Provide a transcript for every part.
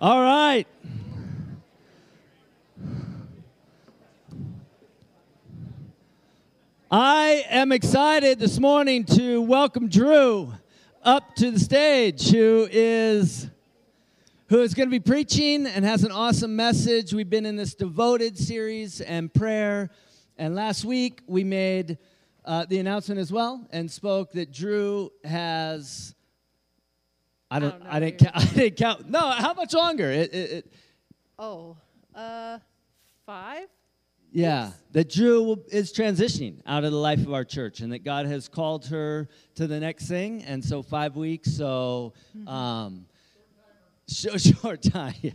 All right. I am excited this morning to welcome Drew up to the stage, who is who is going to be preaching and has an awesome message. We've been in this devoted series and prayer, and last week we made uh, the announcement as well and spoke that Drew has. I don't. I, I didn't. don't Count, I didn't count. No. How much longer? It, it, it, Oh, uh, five? Yeah, that Drew is transitioning out of the life of our church, and that God has called her to the next thing. And so five weeks, so um, short, short time. Yeah.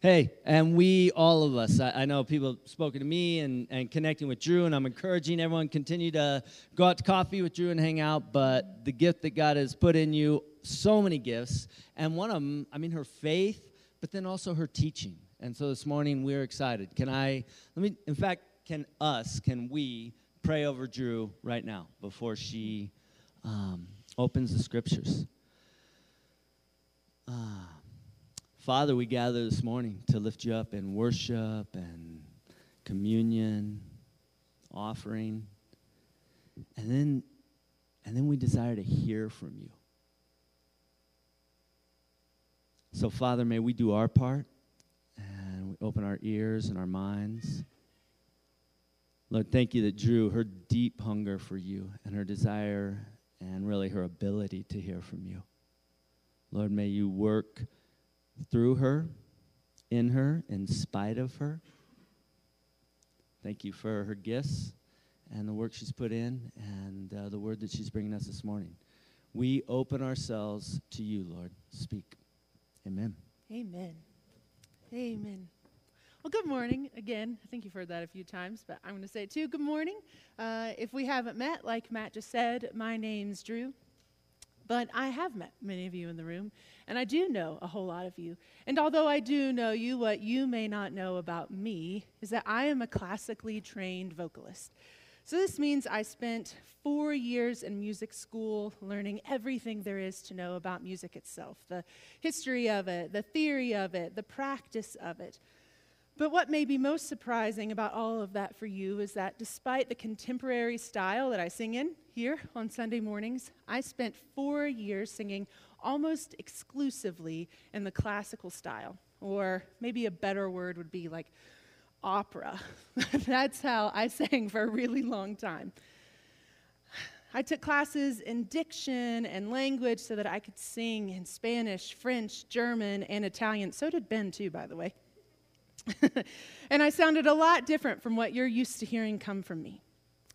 Hey, and we, all of us, I, I know people have spoken to me and, and connecting with Drew, and I'm encouraging everyone continue to go out to coffee with Drew and hang out. But the gift that God has put in you, so many gifts, and one of them, I mean, her faith, but then also her teaching. And so this morning we're excited. Can I, let me, in fact, can us, can we pray over Drew right now before she um, opens the scriptures? Ah. Father, we gather this morning to lift you up in worship and communion, offering. And then and then we desire to hear from you. So Father, may we do our part and we open our ears and our minds. Lord, thank you that Drew, her deep hunger for you and her desire and really her ability to hear from you. Lord, may you work through her, in her, in spite of her. Thank you for her gifts and the work she's put in and uh, the word that she's bringing us this morning. We open ourselves to you, Lord. Speak. Amen. Amen. Amen. Well, good morning again. I think you've heard that a few times, but I'm going to say it too. Good morning. Uh, if we haven't met, like Matt just said, my name's Drew. But I have met many of you in the room, and I do know a whole lot of you. And although I do know you, what you may not know about me is that I am a classically trained vocalist. So this means I spent four years in music school learning everything there is to know about music itself the history of it, the theory of it, the practice of it. But what may be most surprising about all of that for you is that despite the contemporary style that I sing in here on Sunday mornings, I spent four years singing almost exclusively in the classical style. Or maybe a better word would be like opera. That's how I sang for a really long time. I took classes in diction and language so that I could sing in Spanish, French, German, and Italian. So did Ben, too, by the way. and I sounded a lot different from what you're used to hearing come from me.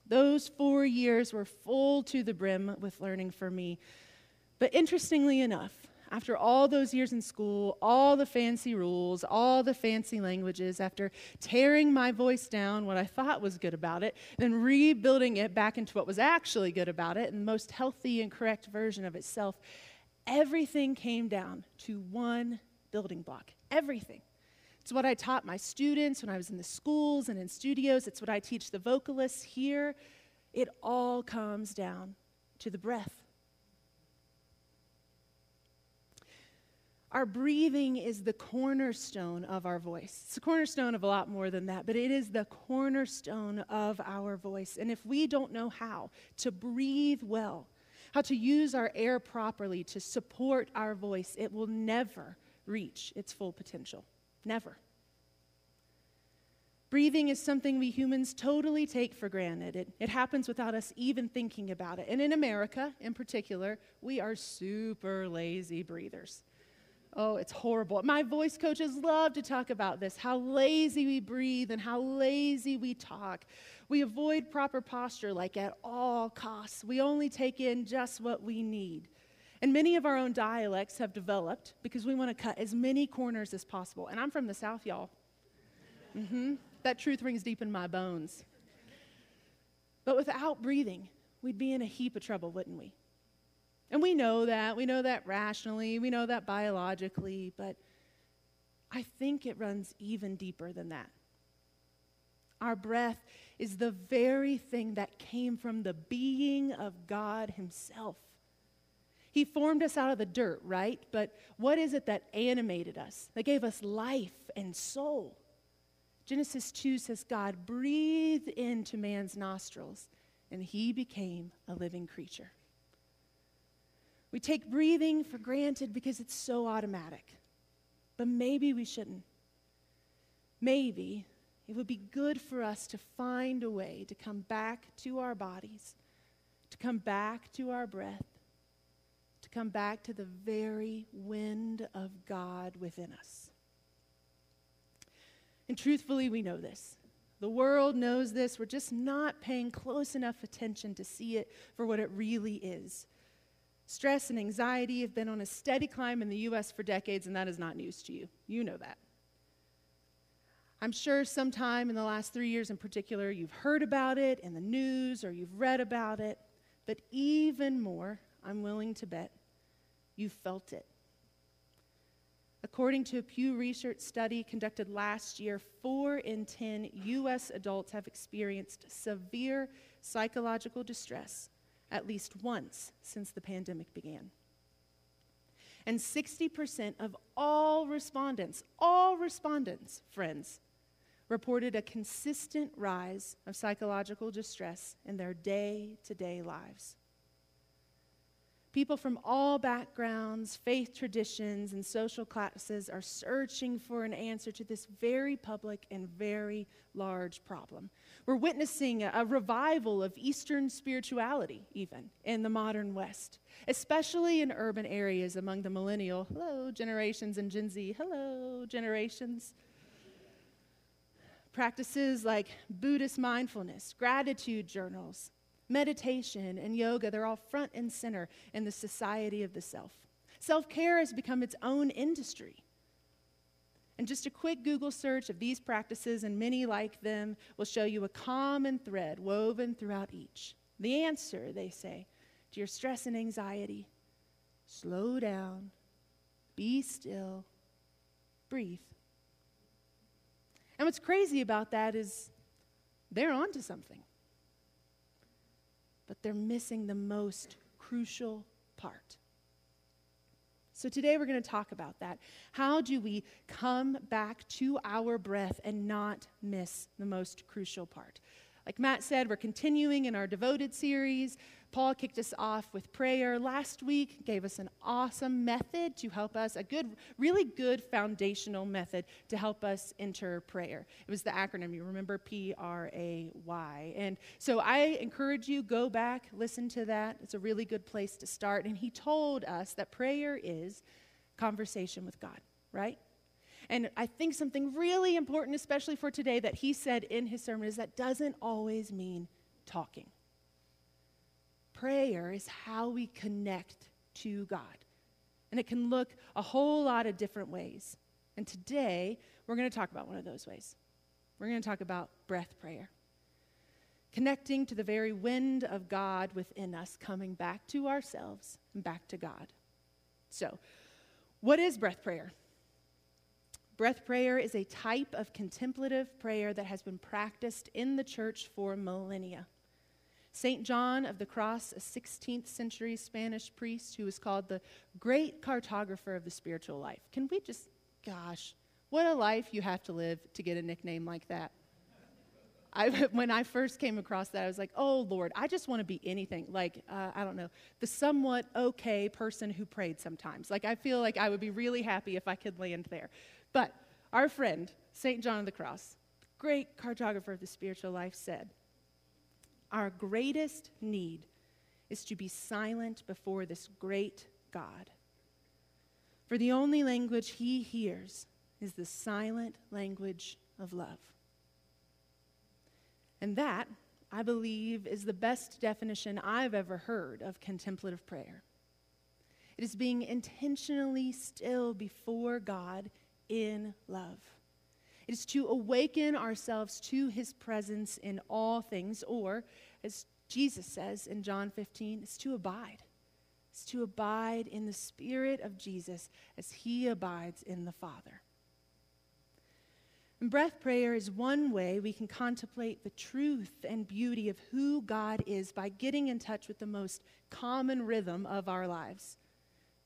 Those four years were full to the brim with learning for me. But interestingly enough, after all those years in school, all the fancy rules, all the fancy languages, after tearing my voice down, what I thought was good about it, then rebuilding it back into what was actually good about it and the most healthy and correct version of itself, everything came down to one building block. Everything. It's what I taught my students when I was in the schools and in studios. It's what I teach the vocalists here. It all comes down to the breath. Our breathing is the cornerstone of our voice. It's the cornerstone of a lot more than that, but it is the cornerstone of our voice. And if we don't know how to breathe well, how to use our air properly to support our voice, it will never reach its full potential. Never. Breathing is something we humans totally take for granted. It, it happens without us even thinking about it. And in America, in particular, we are super lazy breathers. Oh, it's horrible. My voice coaches love to talk about this how lazy we breathe and how lazy we talk. We avoid proper posture like at all costs. We only take in just what we need. And many of our own dialects have developed because we want to cut as many corners as possible. And I'm from the South, y'all. Mm-hmm. That truth rings deep in my bones. But without breathing, we'd be in a heap of trouble, wouldn't we? And we know that. We know that rationally. We know that biologically. But I think it runs even deeper than that. Our breath is the very thing that came from the being of God Himself. He formed us out of the dirt, right? But what is it that animated us, that gave us life and soul? Genesis 2 says God breathed into man's nostrils and he became a living creature. We take breathing for granted because it's so automatic, but maybe we shouldn't. Maybe it would be good for us to find a way to come back to our bodies, to come back to our breath, to come back to the very wind of God within us. And truthfully, we know this. The world knows this. We're just not paying close enough attention to see it for what it really is. Stress and anxiety have been on a steady climb in the U.S. for decades, and that is not news to you. You know that. I'm sure sometime in the last three years in particular, you've heard about it in the news or you've read about it, but even more, I'm willing to bet, you've felt it. According to a Pew Research study conducted last year, four in 10 U.S. adults have experienced severe psychological distress at least once since the pandemic began. And 60% of all respondents, all respondents, friends, reported a consistent rise of psychological distress in their day to day lives. People from all backgrounds, faith traditions, and social classes are searching for an answer to this very public and very large problem. We're witnessing a, revival of Eastern spirituality, even in the modern West, especially in urban areas among the millennial, hello, generations, and Gen Z, hello, generations. Practices like Buddhist mindfulness, gratitude journals, meditation, and yoga, they're all front and center in the society of the self. Self care has become its own industry. And just a quick Google search of these practices and many like them will show you a common thread woven throughout each. The answer, they say, to your stress and anxiety slow down, be still, breathe. And what's crazy about that is they're onto something but they're missing the most crucial part. So, today we're going to talk about that. How do we come back to our breath and not miss the most crucial part? Like Matt said, we're continuing in our devoted series. Paul kicked us off with prayer last week, gave us an awesome method to help us, a good, really good foundational method to help us enter prayer. It was the acronym, you remember P R A Y. And so I encourage you, go back, listen to that. It's a really good place to start. And he told us that prayer is conversation with God, right? And I think something really important, especially for today, that he said in his sermon is that doesn't always mean talking. Prayer is how we connect to God. And it can look a whole lot of different ways. And today, we're going to talk about one of those ways. We're going to talk about breath prayer. Connecting to the very wind of God within us, coming back to ourselves and back to God. So, what is breath prayer? Breath prayer is a type of contemplative prayer that has been practiced in the church for millennia. St. John of the Cross, a 16th century Spanish priest who was called the great cartographer of the spiritual life. Can we just, gosh, what a life you have to live to get a nickname like that. I, when I first came across that, I was like, oh, Lord, I just want to be anything. Like, uh, I don't know, the somewhat okay person who prayed sometimes. Like, I feel like I would be really happy if I could land there. But our friend, St. John of the Cross, great cartographer of the spiritual life, said, Our greatest need is to be silent before this great God. For the only language he hears is the silent language of love. And that, I believe, is the best definition I've ever heard of contemplative prayer. It is being intentionally still before God in love. It is to awaken ourselves to his presence in all things, or as Jesus says in John 15, it's to abide. It's to abide in the Spirit of Jesus as he abides in the Father. And breath prayer is one way we can contemplate the truth and beauty of who God is by getting in touch with the most common rhythm of our lives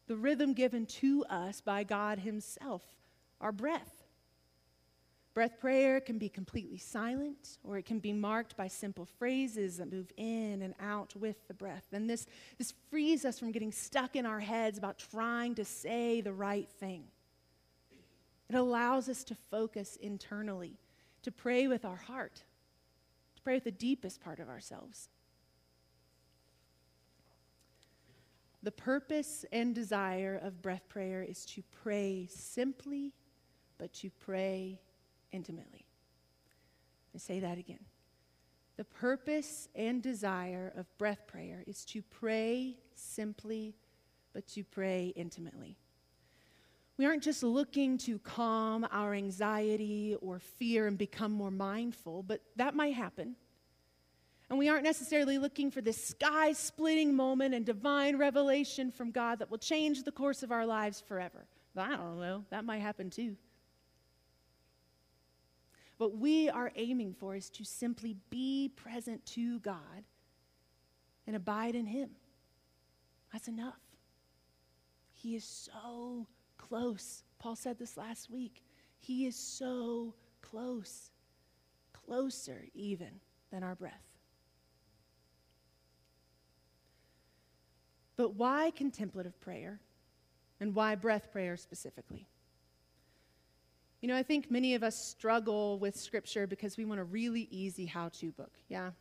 the rhythm given to us by God Himself, our breath. Breath prayer can be completely silent, or it can be marked by simple phrases that move in and out with the breath. And this, this frees us from getting stuck in our heads about trying to say the right thing. It allows us to focus internally, to pray with our heart, to pray with the deepest part of ourselves. The purpose and desire of breath prayer is to pray simply, but to pray intimately. I say that again. The purpose and desire of breath prayer is to pray simply, but to pray intimately. We aren't just looking to calm our anxiety or fear and become more mindful, but that might happen. And we aren't necessarily looking for this sky splitting moment and divine revelation from God that will change the course of our lives forever. I don't know, that might happen too. What we are aiming for is to simply be present to God and abide in Him. That's enough. He is so close. Paul said this last week. He is so close, closer even than our breath. But why contemplative prayer? And why breath prayer specifically? You know, I think many of us struggle with Scripture because we want a really easy how to book. Yeah?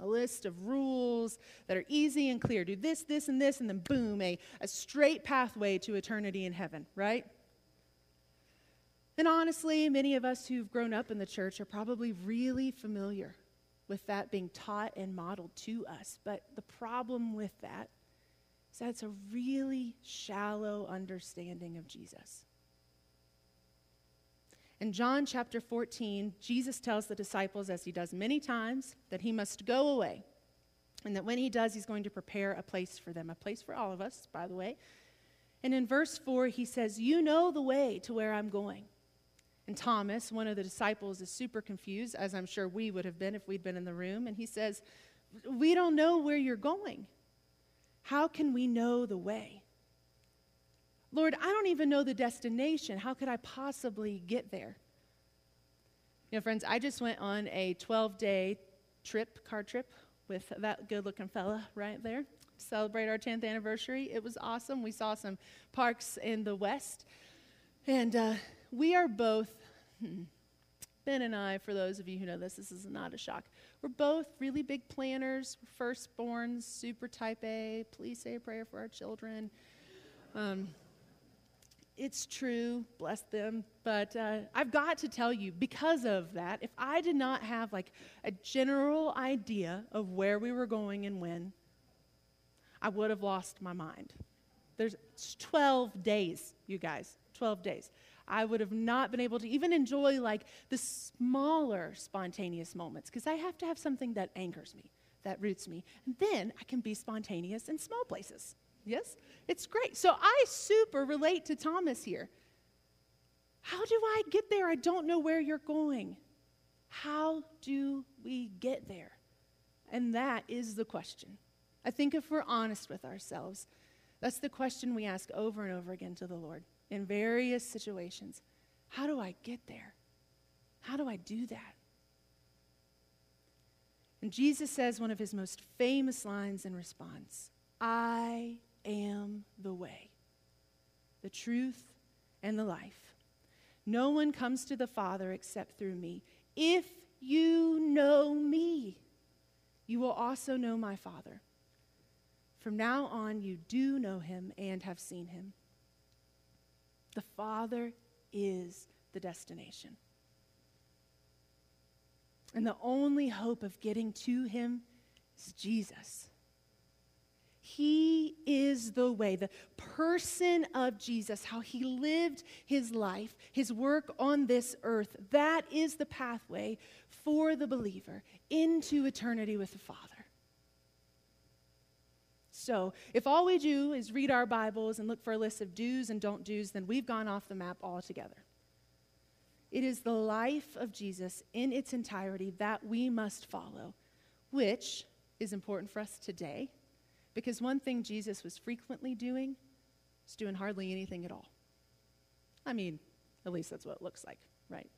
A list of rules that are easy and clear. Do this, this, and this, and then boom, a, a straight pathway to eternity in heaven, right? And honestly, many of us who've grown up in the church are probably really familiar with that being taught and modeled to us. But the problem with that is that it's a really shallow understanding of Jesus. In John chapter 14, Jesus tells the disciples, as he does many times, that he must go away. And that when he does, he's going to prepare a place for them, a place for all of us, by the way. And in verse 4, he says, You know the way to where I'm going. And Thomas, one of the disciples, is super confused, as I'm sure we would have been if we'd been in the room. And he says, We don't know where you're going. How can we know the way? Lord, I don't even know the destination. How could I possibly get there? You know, friends, I just went on a 12 day trip, car trip, with that good looking fella right there. To celebrate our 10th anniversary. It was awesome. We saw some parks in the West. And uh, we are both, hmm, Ben and I, for those of you who know this, this is not a shock. We're both really big planners, firstborns, super type A. Please say a prayer for our children. Um, it's true, bless them. But uh, I've got to tell you, because of that, if I did not have like a general idea of where we were going and when, I would have lost my mind. There's 12 days, you guys, 12 days. I would have not been able to even enjoy like the smaller spontaneous moments because I have to have something that anchors me, that roots me. And then I can be spontaneous in small places. Yes? It's great. So I super relate to Thomas here. How do I get there? I don't know where you're going. How do we get there? And that is the question. I think if we're honest with ourselves, that's the question we ask over and over again to the Lord in various situations. How do I get there? How do I do that? And Jesus says one of his most famous lines in response I am the way, the truth, and the life. No one comes to the Father except through me. If you know me, you will also know my Father. From now on, you do know him and have seen him. The Father is the destination. And the only hope of getting to Him is Jesus. He is the way, the person of Jesus, how he lived his life, his work on this earth. That is the pathway for the believer into eternity with the Father. So, if all we do is read our Bibles and look for a list of do's and don't do's, then we've gone off the map altogether. It is the life of Jesus in its entirety that we must follow, which is important for us today because one thing Jesus was frequently doing is doing hardly anything at all. I mean, at least that's what it looks like, right?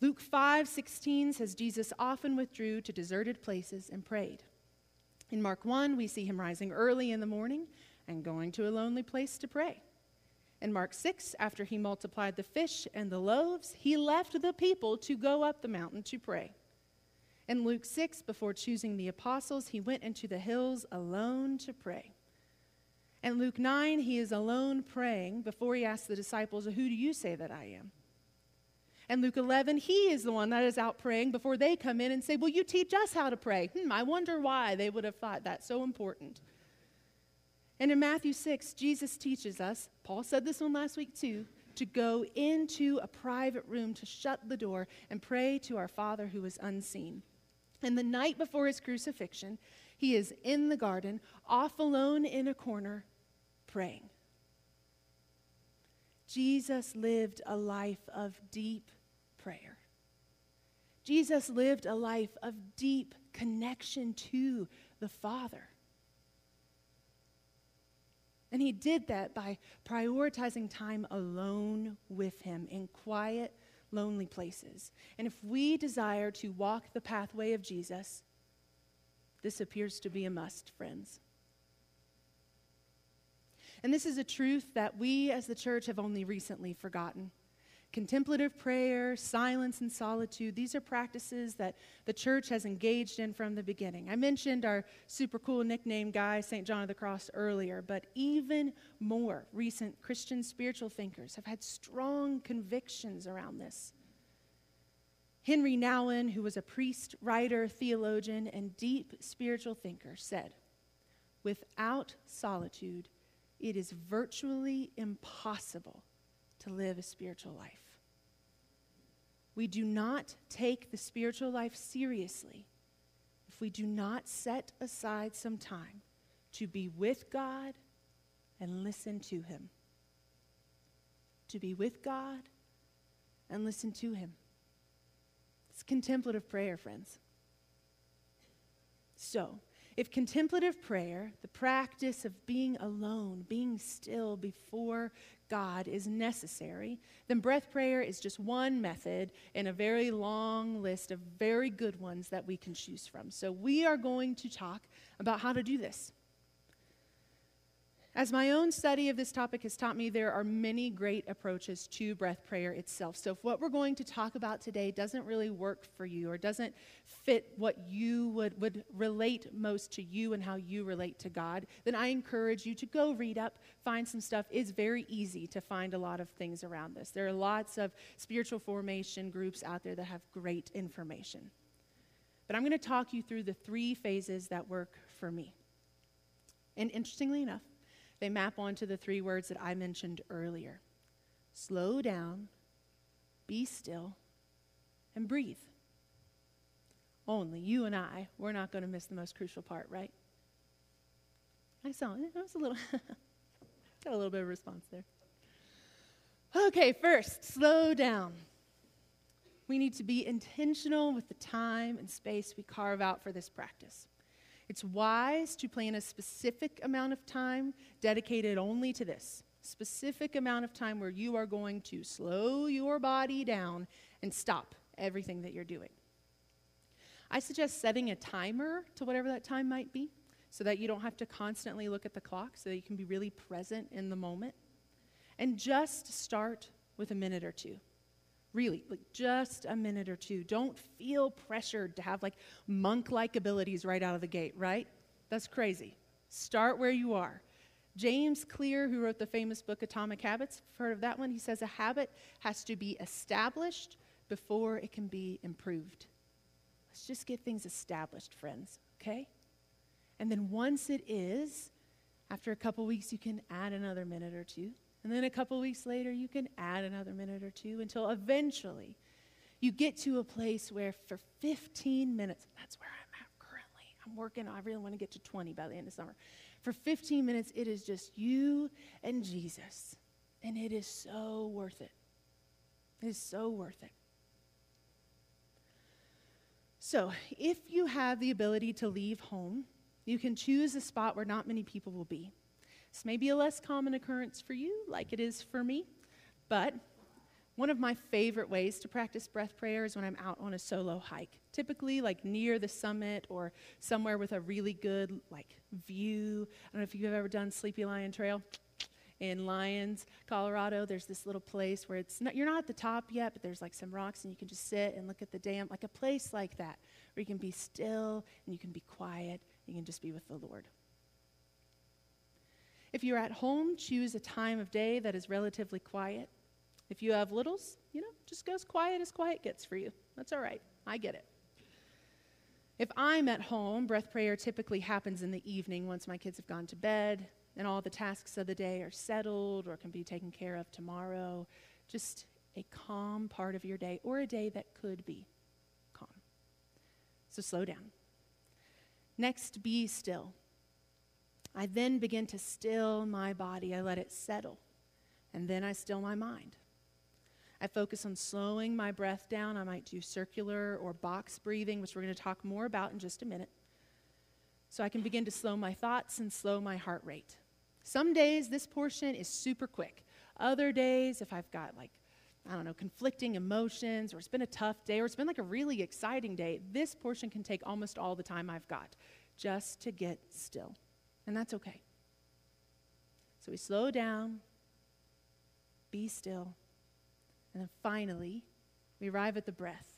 Luke 5 16 says Jesus often withdrew to deserted places and prayed. In Mark 1, we see him rising early in the morning and going to a lonely place to pray. In Mark 6, after he multiplied the fish and the loaves, he left the people to go up the mountain to pray. In Luke 6, before choosing the apostles, he went into the hills alone to pray. In Luke 9, he is alone praying before he asks the disciples, Who do you say that I am? And Luke 11, he is the one that is out praying before they come in and say, Will you teach us how to pray? Hmm, I wonder why they would have thought that so important. And in Matthew 6, Jesus teaches us, Paul said this one last week too, to go into a private room to shut the door and pray to our Father who is unseen. And the night before his crucifixion, he is in the garden, off alone in a corner, praying. Jesus lived a life of deep prayer. Jesus lived a life of deep connection to the Father. And he did that by prioritizing time alone with him in quiet, lonely places. And if we desire to walk the pathway of Jesus, this appears to be a must, friends. And this is a truth that we as the church have only recently forgotten. Contemplative prayer, silence, and solitude, these are practices that the church has engaged in from the beginning. I mentioned our super cool nickname guy, St. John of the Cross, earlier, but even more recent Christian spiritual thinkers have had strong convictions around this. Henri Nouwen, who was a priest, writer, theologian, and deep spiritual thinker, said, Without solitude, it is virtually impossible to live a spiritual life. We do not take the spiritual life seriously if we do not set aside some time to be with God and listen to Him. To be with God and listen to Him. It's contemplative prayer, friends. So, if contemplative prayer, the practice of being alone, being still before God is necessary, then breath prayer is just one method in a very long list of very good ones that we can choose from. So we are going to talk about how to do this. As my own study of this topic has taught me, there are many great approaches to breath prayer itself. So, if what we're going to talk about today doesn't really work for you or doesn't fit what you would, would relate most to you and how you relate to God, then I encourage you to go read up, find some stuff. It's very easy to find a lot of things around this. There are lots of spiritual formation groups out there that have great information. But I'm going to talk you through the three phases that work for me. And interestingly enough, they map onto the three words that I mentioned earlier slow down, be still, and breathe. Only you and I, we're not going to miss the most crucial part, right? I saw it. was a little, got a little bit of response there. Okay, first, slow down. We need to be intentional with the time and space we carve out for this practice. It's wise to plan a specific amount of time dedicated only to this. Specific amount of time where you are going to slow your body down and stop everything that you're doing. I suggest setting a timer to whatever that time might be so that you don't have to constantly look at the clock, so that you can be really present in the moment. And just start with a minute or two. Really, like just a minute or two. Don't feel pressured to have like monk like abilities right out of the gate, right? That's crazy. Start where you are. James Clear, who wrote the famous book Atomic Habits, heard of that one? He says a habit has to be established before it can be improved. Let's just get things established, friends, okay? And then once it is, after a couple weeks, you can add another minute or two. And then a couple weeks later, you can add another minute or two until eventually you get to a place where for 15 minutes, that's where I'm at currently. I'm working, I really want to get to 20 by the end of summer. For 15 minutes, it is just you and Jesus. And it is so worth it. It is so worth it. So, if you have the ability to leave home, you can choose a spot where not many people will be. This may be a less common occurrence for you, like it is for me, but one of my favorite ways to practice breath prayer is when I'm out on a solo hike, typically like near the summit or somewhere with a really good like view. I don't know if you've ever done Sleepy Lion Trail in Lyons, Colorado. There's this little place where it's not, you're not at the top yet, but there's like some rocks and you can just sit and look at the dam, like a place like that where you can be still and you can be quiet you can just be with the Lord. If you're at home, choose a time of day that is relatively quiet. If you have littles, you know, just go as quiet as quiet gets for you. That's all right. I get it. If I'm at home, breath prayer typically happens in the evening once my kids have gone to bed and all the tasks of the day are settled or can be taken care of tomorrow. Just a calm part of your day or a day that could be calm. So slow down. Next, be still. I then begin to still my body. I let it settle. And then I still my mind. I focus on slowing my breath down. I might do circular or box breathing, which we're going to talk more about in just a minute. So I can begin to slow my thoughts and slow my heart rate. Some days this portion is super quick. Other days, if I've got like, I don't know, conflicting emotions, or it's been a tough day, or it's been like a really exciting day, this portion can take almost all the time I've got just to get still. And that's okay. So we slow down, be still, and then finally, we arrive at the breath.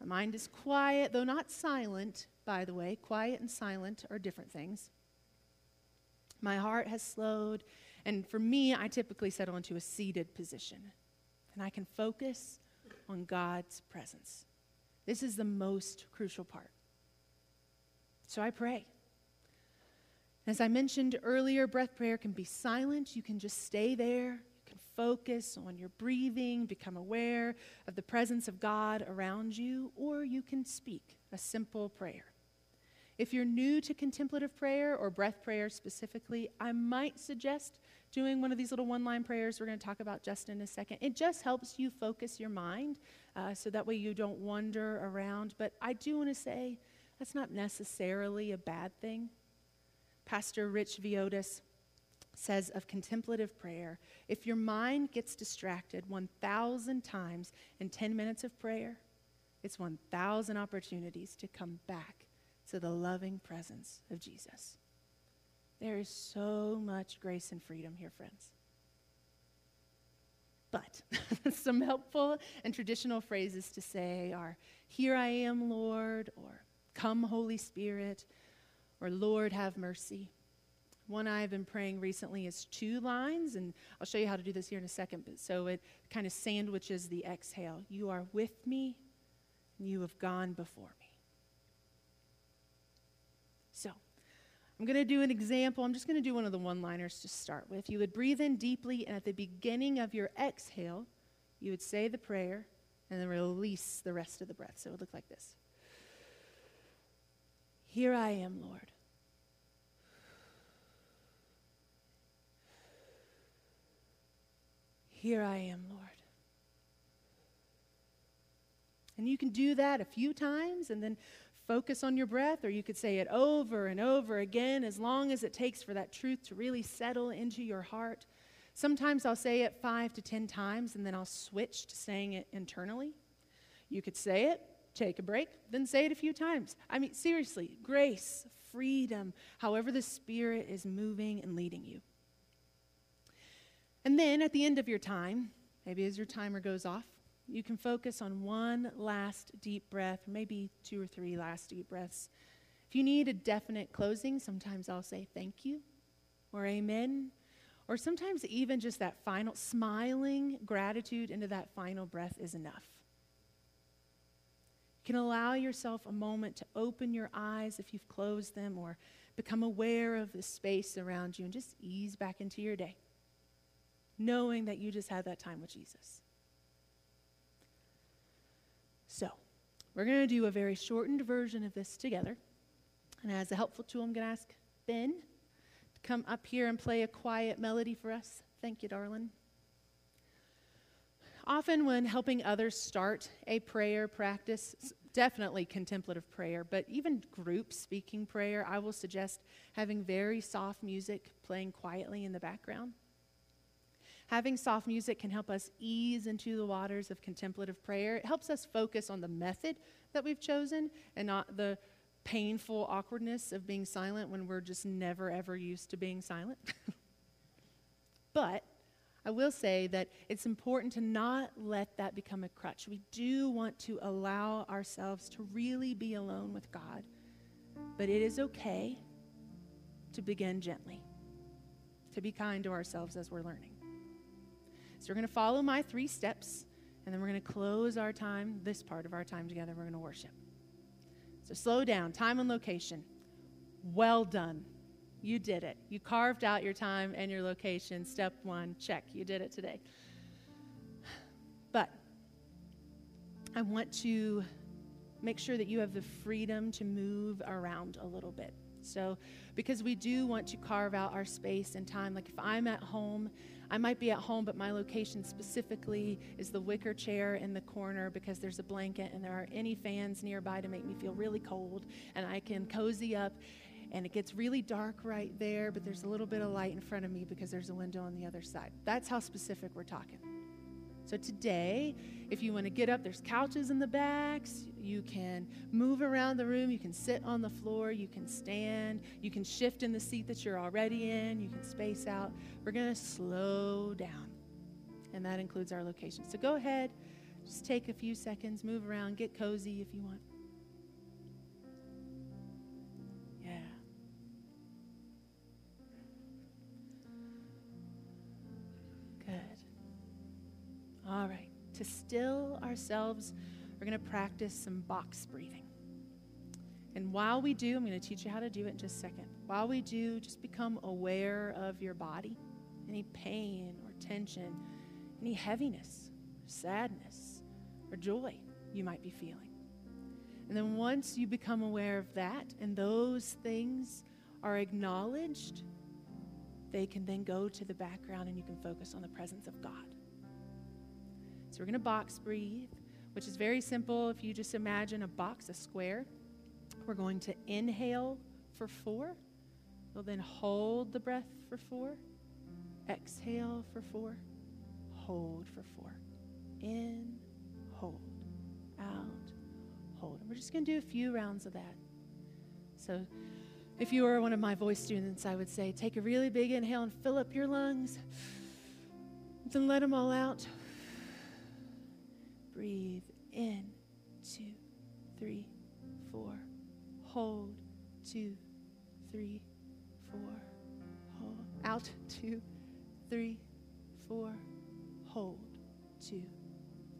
My mind is quiet, though not silent, by the way. Quiet and silent are different things. My heart has slowed, and for me, I typically settle into a seated position, and I can focus on God's presence. This is the most crucial part. So I pray. As I mentioned earlier, breath prayer can be silent. You can just stay there You can focus on your breathing, become aware of the presence of God around you, or you can speak a simple prayer. If you're new to contemplative prayer or breath prayer specifically, I might suggest doing one of these little one line prayers we're going to talk about just in a second. It just helps you focus your mind uh, so that way you don't wander around. But I do want to say that's not necessarily a bad thing. Pastor Rich Villodas says of contemplative prayer if your mind gets distracted 1,000 times in 10 minutes of prayer, it's 1,000 opportunities to come back to the loving presence of Jesus. There is so much grace and freedom here, friends. But some helpful and traditional phrases to say are, Here I am, Lord, or Come, Holy Spirit, or Lord, have mercy. One I've been praying recently is two lines, and I'll show you how to do this here in a second. But so it kind of sandwiches the exhale. You are with me, and you have gone before me. So I'm going to do an example. I'm just going to do one of the one liners to start with. You would breathe in deeply, and at the beginning of your exhale, you would say the prayer and then release the rest of the breath. So it would look like this Here I am, Lord. Here I am, Lord. And you can do that a few times and then focus on your breath, or you could say it over and over again as long as it takes for that truth to really settle into your heart. Sometimes I'll say it five to ten times and then I'll switch to saying it internally. You could say it, take a break, then say it a few times. I mean, seriously, grace, freedom, however the Spirit is moving and leading you. And then at the end of your time, maybe as your timer goes off, you can focus on one last deep breath, maybe two or three last deep breaths. If you need a definite closing, sometimes I'll say thank you or amen. Or sometimes even just that final smiling gratitude into that final breath is enough. Can allow yourself a moment to open your eyes if you've closed them or become aware of the space around you and just ease back into your day knowing that you just had that time with Jesus. So, we're going to do a very shortened version of this together. And as a helpful tool, I'm going to ask Ben to come up here and play a quiet melody for us. Thank you, darling. Often, when helping others start a prayer practice, definitely contemplative prayer, but even group speaking prayer, I will suggest having very soft music playing quietly in the background. Having soft music can help us ease into the waters of contemplative prayer. It helps us focus on the method that we've chosen and not the painful awkwardness of being silent when we're just never, ever used to being silent. but I will say that it's important to not let that become a crutch. We do want to allow ourselves to really be alone with God, but it is okay to begin gently, to be kind to ourselves as we're learning. So we're going to follow my three steps, and then we're going to close our time, this part of our time together, we're going to worship. So slow down, time and location. Well done. You did it. You carved out your time and your location. Step one, check. You did it today. But I want to make sure that you have the freedom to move around a little bit. So, because we do want to carve out our space and time, like if I'm at home I might be at home, but my location specifically is the wicker chair in the corner because there's a blanket and there aren't any fans nearby to make me feel really cold. And I can cozy up, and it gets really dark right there, but there's a little bit of light in front of me because there's a window on the other side. That's how specific we're talking. So today, if you want to get up, there's couches in the backs. You can move around the room. You can sit on the floor. You can stand. You can shift in the seat that you're already in. You can space out. We're going to slow down. And that includes our location. So go ahead, just take a few seconds, move around, get cozy if you want. To still ourselves, we're going to practice some box breathing. And while we do, I'm going to teach you how to do it in just a second. While we do, just become aware of your body any pain or tension, any heaviness, sadness, or joy you might be feeling. And then once you become aware of that and those things are acknowledged, they can then go to the background and you can focus on the presence of God. So we're going to box breathe, which is very simple. If you just imagine a box, a square, we're going to inhale for four. We'll then hold the breath for four. Exhale for four. Hold for four. In, hold, out, hold. And we're just going to do a few rounds of that. So, if you were one of my voice students, I would say take a really big inhale and fill up your lungs. Then let them all out. Breathe in, two, three, four. Hold, two, three, four. Hold, out, two, three, four. Hold, two,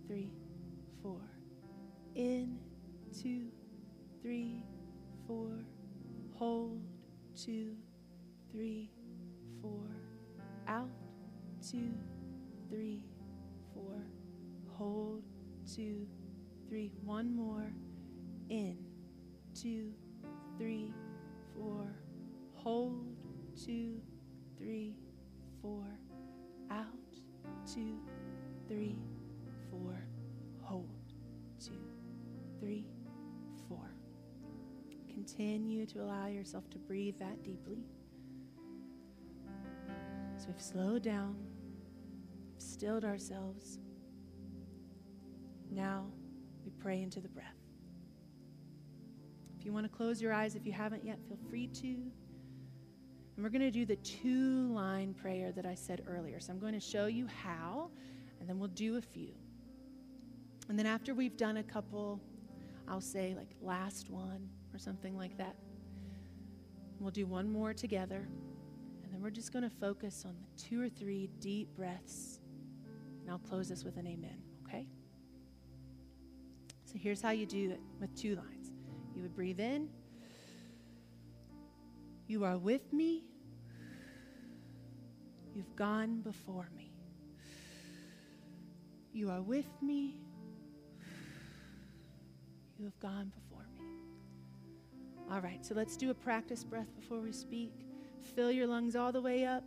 three, four. In, two, three, four. Hold, two, three, four. Out, two, three, four. Hold, two, three. One more. In, two, three, four. Hold, two, three, four. Out, two, three, four. Hold, two, three, four. Continue to allow yourself to breathe that deeply. So we've slowed down, stilled ourselves. Now we pray into the breath. If you want to close your eyes, if you haven't yet, feel free to. And we're going to do the two line prayer that I said earlier. So I'm going to show you how, and then we'll do a few. And then after we've done a couple, I'll say like last one or something like that. We'll do one more together. And then we're just going to focus on the two or three deep breaths. And I'll close this with an amen? Here's how you do it with two lines you would breathe in, You are with me, you've gone before me. You are with me, you have gone before me. All right, so let's do a practice breath before we speak. Fill your lungs all the way up.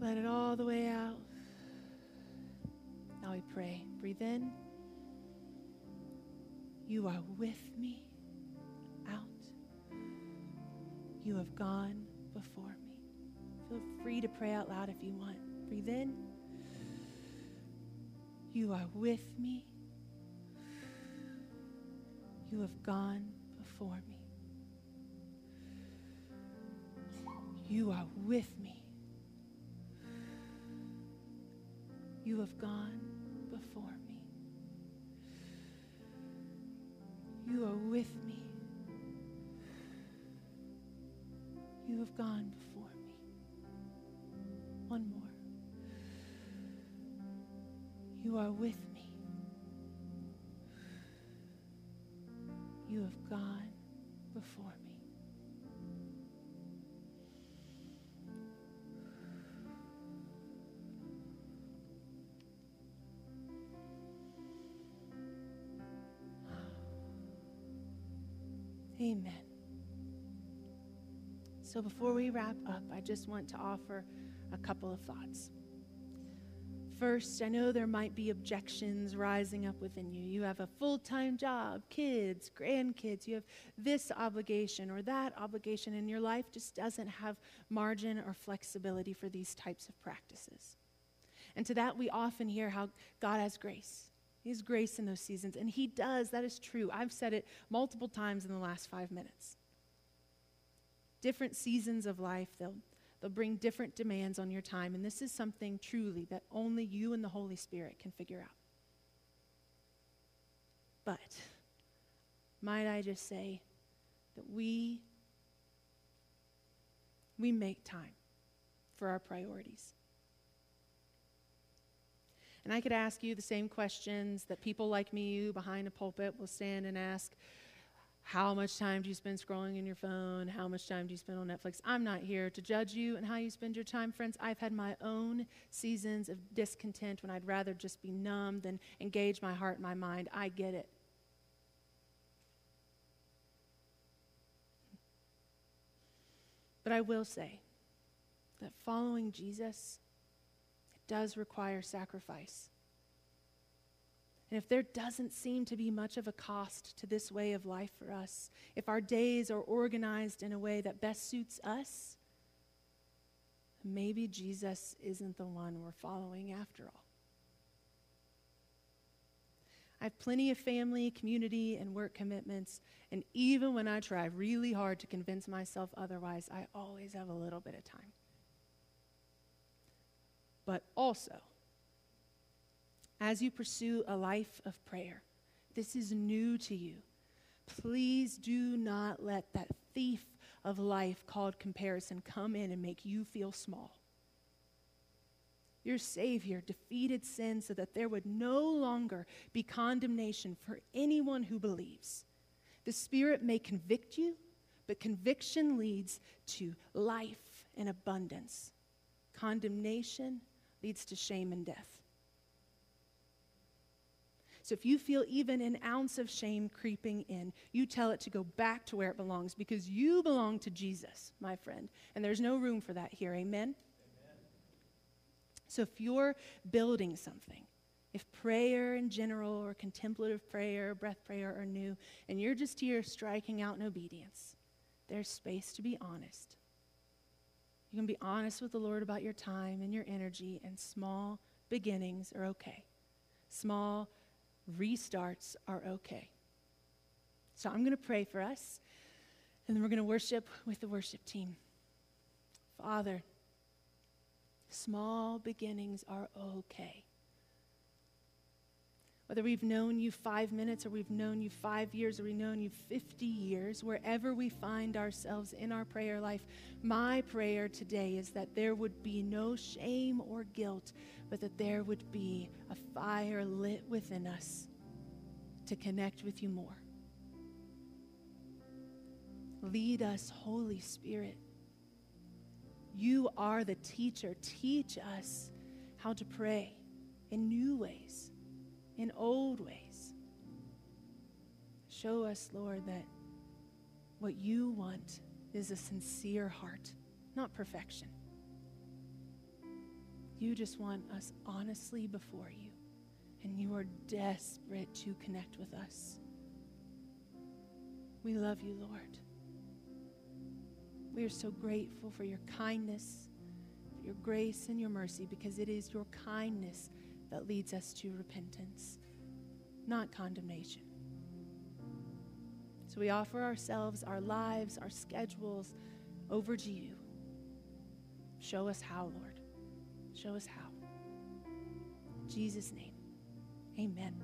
Let it all the way out. Now we pray. Breathe in. You are with me out. You have gone before me. Feel free to pray out loud if you want. Breathe in. You are with me. You have gone before me. You are with me. You have gone before You are with me. You have gone before me. One more. You are with me. You have gone before So before we wrap up, I just want to offer a couple of thoughts. First, I know there might be objections rising up within you. You have a full time job, kids, grandkids, you have this obligation or that obligation, and your life just doesn't have margin or flexibility for these types of practices. And to that, we often hear how God has grace. He has grace in those seasons, and He does. That is true. I've said it multiple times in the last five minutes. Different seasons of life, they'll They'll bring different demands on your time. And this is something truly that only you and the Holy Spirit can figure out. But, might I just say that we, we make time for our priorities. And I could ask you the same questions that people like me behind a pulpit will stand and ask how much time do you spend scrolling in your phone? How much time do you spend on Netflix? I'm not here to judge you and how you spend your time, friends. I've had my own seasons of discontent when I'd rather just be numb than engage my heart and my mind. I get it. But I will say that following Jesus, it does require sacrifice. And if there doesn't seem to be much of a cost to this way of life for us, if our days are organized in a way that best suits us, maybe Jesus isn't the one we're following after all. I have plenty of family, community, and work commitments, and even when I try really hard to convince myself otherwise, I always have a little bit of time. But also, as you pursue a life of prayer. This is new to you. Please do not let that thief of life called comparison come in and make you feel small. Your Savior defeated sin so that there would no longer be condemnation for anyone who believes. The Spirit may convict you, but conviction leads to life and abundance. Condemnation leads to shame and death. So if you feel even an ounce of shame creeping in, you tell it to go back to where it belongs because you belong to Jesus, my friend. And there's no room for that here. Amen? Amen. So if you're building something, if prayer in general or contemplative prayer, breath prayer are new, and you're just here striking out in obedience, there's space to be honest. You can be honest with the Lord about your time and your energy, and small beginnings are okay. Small restarts are okay. So I'm going to pray for us, and then we're going to worship with the worship team. Father, small beginnings are okay. Whether we've known you five minutes or we've known you five years or we've known you 50 years, wherever we find ourselves in our prayer life, my prayer today is that there would be no shame or guilt, but that there would be a fire lit within us to connect with you more. Lead us, Holy Spirit. You are the teacher. Teach us how to pray in new ways in old ways. Show us, Lord, that what you want is a sincere heart, not perfection. You just want us honestly before you, and you are desperate to connect with us. We love you, Lord. We are so grateful for your kindness, for your grace, and your mercy because it is your kindness that leads us to repentance, not condemnation. So we offer ourselves, our lives, our schedules over to you. Show us how, Lord. Show us how. In Jesus' name, amen.